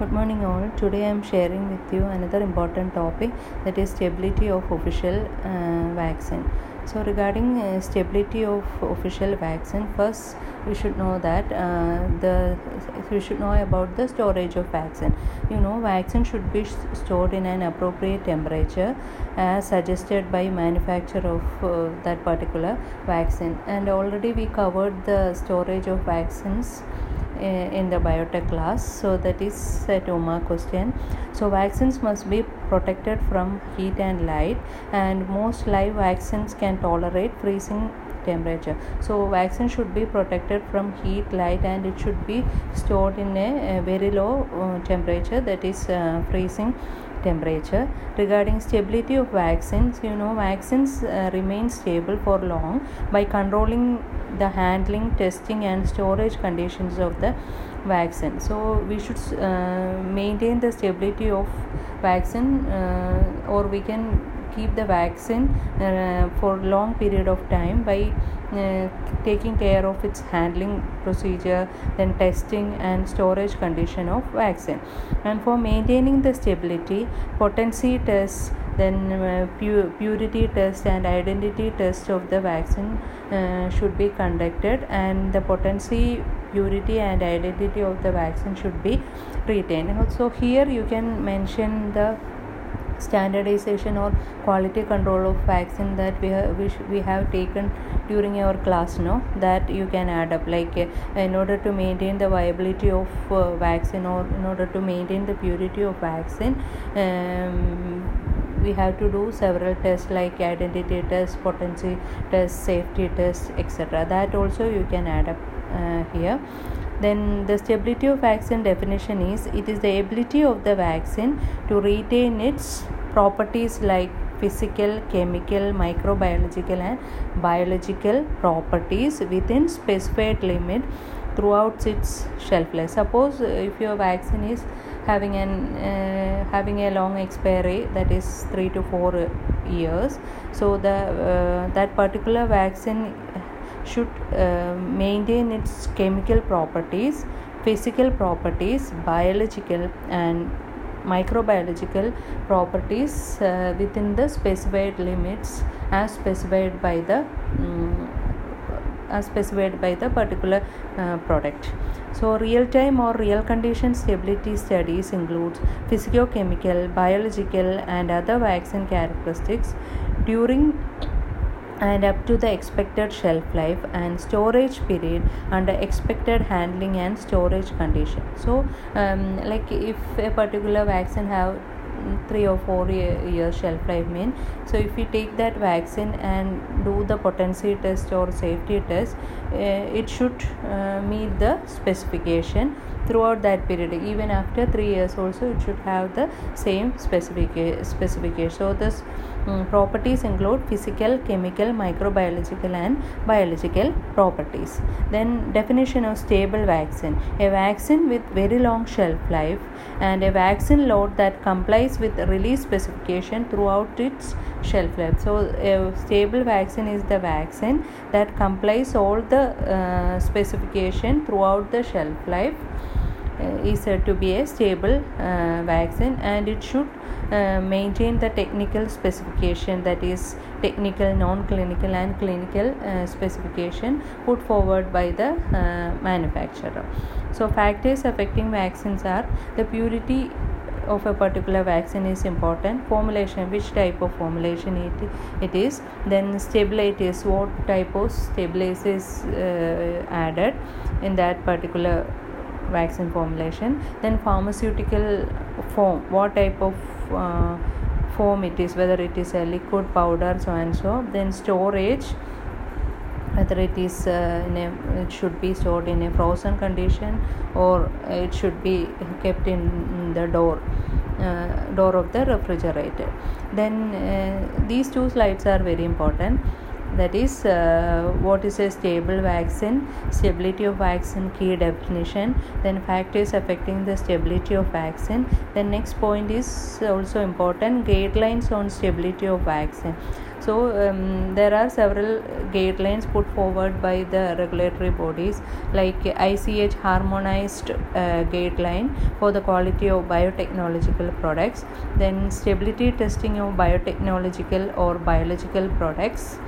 Good morning, all. Today I am sharing with you another important topic that is stability of official uh, vaccine. So, regarding uh, stability of official vaccine, first we should know that uh, the we should know about the storage of vaccine. You know, vaccine should be stored in an appropriate temperature as suggested by manufacturer of uh, that particular vaccine. And already we covered the storage of vaccines in the biotech class. So that is a question. So vaccines must be protected from heat and light and most live vaccines can tolerate freezing temperature. So vaccine should be protected from heat light and it should be stored in a, a very low uh, temperature that is uh, freezing temperature. Regarding stability of vaccines you know vaccines uh, remain stable for long by controlling the handling testing and storage conditions of the vaccine. So we should uh, maintain the stability of vaccine uh, or we can keep the vaccine uh, for long period of time by taking care of its handling procedure then testing and storage condition of vaccine. And for maintaining the stability potency tests then uh, pu- purity test and identity test of the vaccine uh, should be conducted and the potency purity and identity of the vaccine should be retained. So here you can mention the standardization or quality control of vaccine that we have we, we have taken during our class no? That you can add up like uh, in order to maintain the viability of uh, vaccine or in order to maintain the purity of vaccine um, we have to do several tests like identity test potency test safety test etc that also you can add up uh, here then the stability of vaccine definition is it is the ability of the vaccine to retain its properties like physical chemical microbiological and biological properties within specified limit throughout its shelf life. Suppose if your vaccine is having an uh, having a long expiry that is 3 to 4 years so the uh, that particular vaccine should uh, maintain its chemical properties, physical properties, biological and microbiological properties uh, within the specified limits as specified by the um, as specified by the particular uh, product. So real time or real condition stability studies includes physicochemical biological and other vaccine characteristics during and up to the expected shelf life and storage period under expected handling and storage condition. So um, like if a particular vaccine have three or four year, shelf life mean so if we take that vaccine and do the potency test or safety test uh, it should uh, meet the specification throughout that period. Even after three years also it should have the same specific specification. So this um, properties include physical chemical microbiological and biological properties. Then definition of stable vaccine. A vaccine with very long shelf life and a vaccine lot that complies with release specification throughout its shelf life. So a stable vaccine is the vaccine that complies all the uh, specification throughout the shelf life is said to be a stable uh, vaccine and it should uh, maintain the technical specification that is technical non-clinical and clinical uh, specification put forward by the uh, manufacturer. So factors affecting vaccines are the purity of a particular vaccine is important. Formulation which type of formulation it, it is then stabilizers what type of stabilizers uh, added in that particular vaccine formulation then pharmaceutical form what type of uh, form it is whether it is a liquid powder so and so then storage whether it is uh, in a it should be stored in a frozen condition or it should be kept in the door uh, door of the refrigerator. Then uh, these two slides are very important that is uh, what is a stable vaccine? Stability of vaccine key definition. Then factors affecting the stability of vaccine. Then next point is also important guidelines on stability of vaccine. So um, there are several guidelines put forward by the regulatory bodies like ICH harmonized uh, guideline for the quality of biotechnological products. Then stability testing of biotechnological or biological products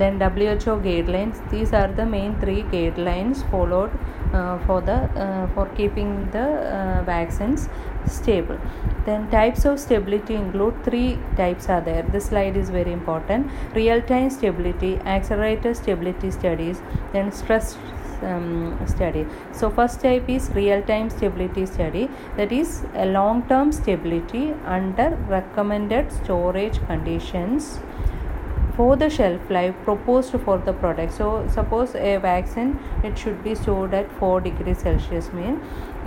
then WHO guidelines. These are the main three guidelines followed uh, for the uh, for keeping the uh, vaccines stable. Then types of stability include three types are there. This slide is very important. Real time stability accelerated stability studies then stress um, study. So first type is real time stability study. That is a long term stability under recommended storage conditions for the shelf life proposed for the product. So suppose a vaccine it should be stored at 4 degrees celsius mean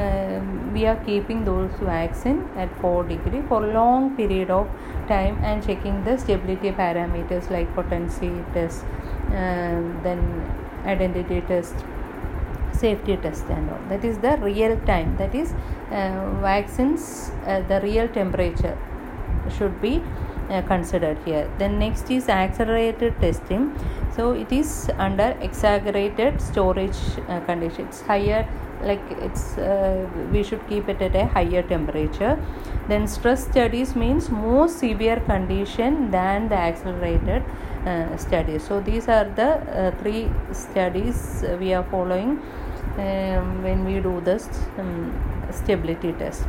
uh, we are keeping those vaccine at 4 degree for long period of time and checking the stability parameters like potency test uh, then identity test safety test and all. That is the real time. That is uh, vaccines uh, the real temperature should be uh, considered here. Then next is accelerated testing. So it is under exaggerated storage uh, condition. It's higher like it's uh, we should keep it at a higher temperature. Then stress studies means more severe condition than the accelerated uh, studies. So these are the uh, three studies we are following um, when we do this um, stability test.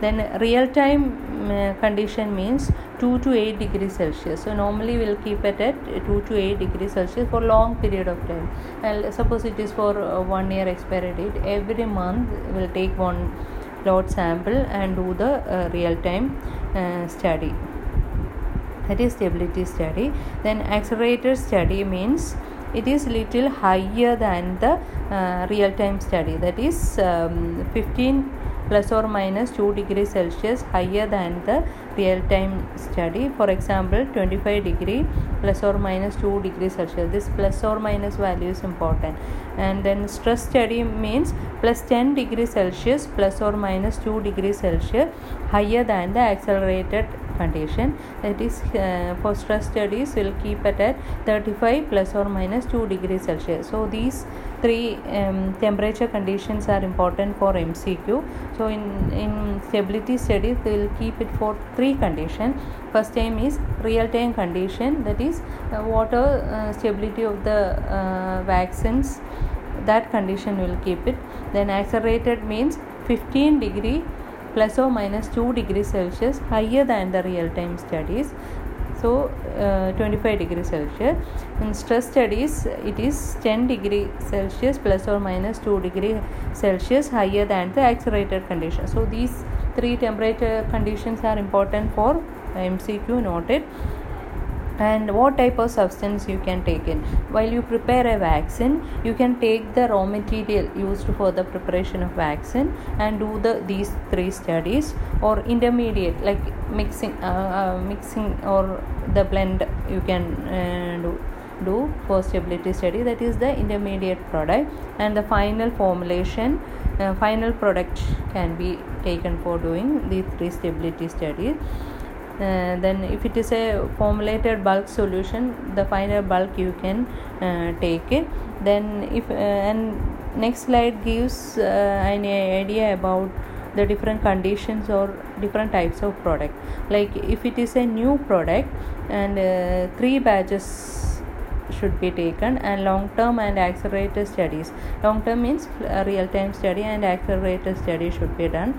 Then real time uh, condition means 2 to 8 degrees celsius. So normally we'll keep it at 2 to 8 degrees celsius for long period of time. And suppose it is for uh, one year expiry date every month we'll take one lot sample and do the uh, real time uh, study. That is stability study. Then accelerated study means it is little higher than the uh, real time study. That is um, 15 plus or minus 2 degrees celsius higher than the real time study. For example 25 degree plus or minus 2 degree celsius. This plus or minus value is important. And then stress study means plus 10 degree celsius plus or minus 2 degree celsius higher than the accelerated condition that is uh, for stress studies will keep it at 35 plus or minus 2 degree celsius. So these three um, temperature conditions are important for mcq so in in stability studies they will keep it for three conditions. first time is real time condition that is uh, water uh, stability of the uh, vaccines that condition will keep it. Then accelerated means 15 degree plus or minus 2 degrees celsius higher than the real time studies so uh, 25 degree celsius. In stress studies it is 10 degree celsius plus or minus 2 degree celsius higher than the accelerated condition. So these three temperature conditions are important for mcq noted and what type of substance you can take in? While you prepare a vaccine you can take the raw material used for the preparation of vaccine and do the these three studies or intermediate like mixing uh, uh, mixing or the blend you can uh, do do for stability study. That is the intermediate product. And the final formulation uh, final product can be taken for doing these three stability studies uh, then if it is a formulated bulk solution the final bulk you can uh, take it. Then if uh, and next slide gives uh, an idea about the different conditions or different types of product. Like if it is a new product and uh, three batches should be taken and long term and accelerated studies. Long term means real time study and accelerated study should be done.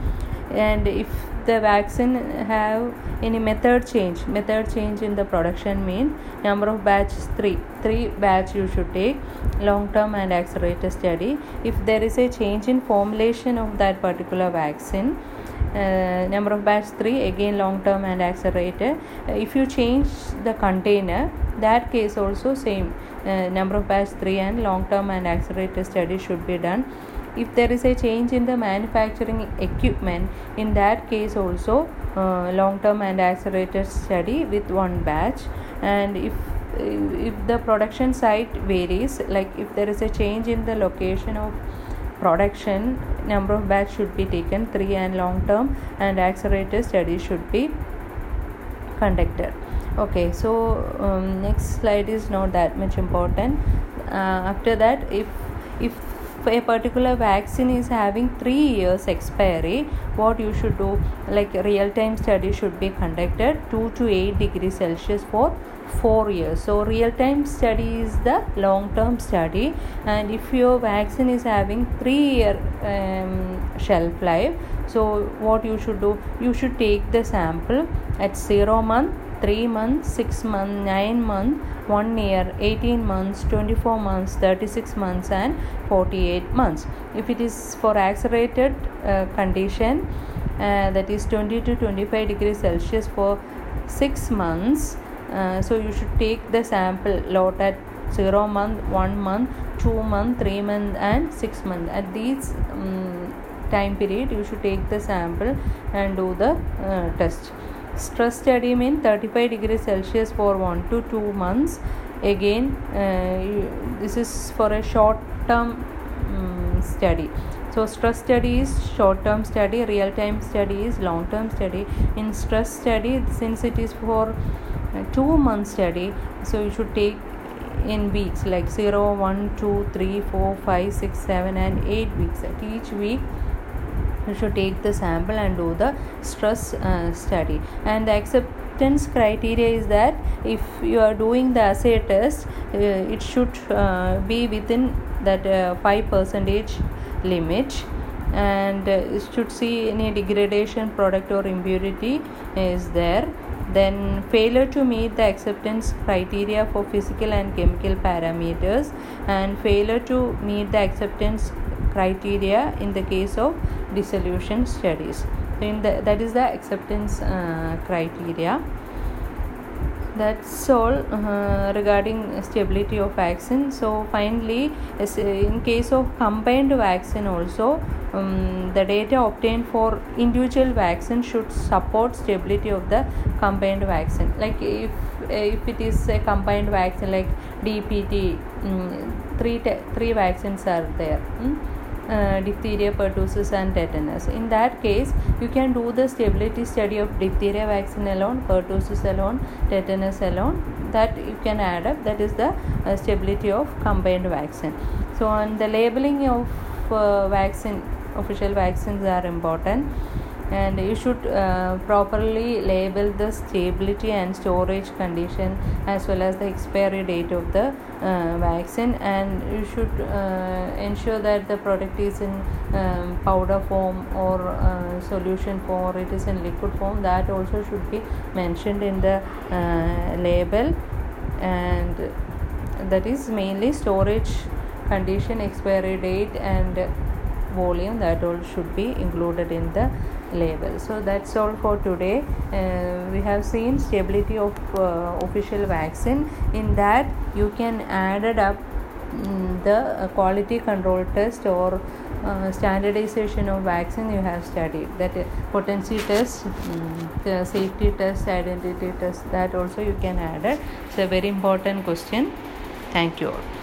And if the vaccine have any method change. Method change in the production mean number of batches 3 3 batch you should take long term and accelerated study. If there is a change in formulation of that particular vaccine uh, number of batch 3 again long term and accelerated. Uh, if you change the container that case also same. Uh, number of batch 3 and long term and accelerated study should be done if there is a change in the manufacturing equipment in that case also uh, long term and accelerated study with one batch. And if if the production site varies like if there is a change in the location of production number of batch should be taken three and long term and accelerated studies should be conducted. Okay so um, next slide is not that much important. Uh, after that if if a particular vaccine is having 3 years expiry what you should do like real time study should be conducted 2 to 8 degrees celsius for 4 years. So real time study is the long term study. And if your vaccine is having 3 year um, shelf life so what you should do you should take the sample at 0 month 3 months 6 months 9 months 1 year 18 months 24 months 36 months and 48 months. If it is for accelerated uh, condition uh, that is 20 to 25 degrees celsius for 6 months uh, so you should take the sample lot at 0 month 1 month 2 month 3 month and 6 month. At these um, time period you should take the sample and do the uh, test stress study mean 35 degrees celsius for 1 to 2 months. Again uh, this is for a short term um, study so stress study is short term study real time study is long term study in stress study since it is for 2 month study so you should take in weeks like 0 1 2 3 4 5 6 7 and 8 weeks. At each week you should take the sample and do the stress uh, study. And the acceptance criteria is that if you are doing the assay test uh, it should uh, be within that uh, 5 percentage limit. And uh, should see any degradation product or impurity is there. Then failure to meet the acceptance criteria for physical and chemical parameters. And failure to meet the acceptance criteria in the case of dissolution studies. So in the, that is the acceptance uh, criteria. That's all uh, regarding stability of vaccine. So finally in case of combined vaccine also um, the data obtained for individual vaccine should support stability of the combined vaccine. Like if if it is a combined vaccine like dpt um, three three vaccines are there um, uh, diphtheria, pertussis, and tetanus. In that case, you can do the stability study of diphtheria vaccine alone, pertussis alone, tetanus alone. That you can add up. That is the uh, stability of combined vaccine. So, on the labeling of uh, vaccine, official vaccines are important and you should uh, properly label the stability and storage condition as well as the expiry date of the uh, vaccine. And you should uh, ensure that the product is in um, powder form or uh, solution form or it is in liquid form. That also should be mentioned in the uh, label. And that is mainly storage condition expiry date and volume that all should be included in the so that's all for today. Uh, we have seen stability of uh, official vaccine. In that you can add it up mm, the uh, quality control test or uh, standardization of vaccine you have studied. That potency test um, the safety test identity test that also you can add it. It's a very important question. Thank you all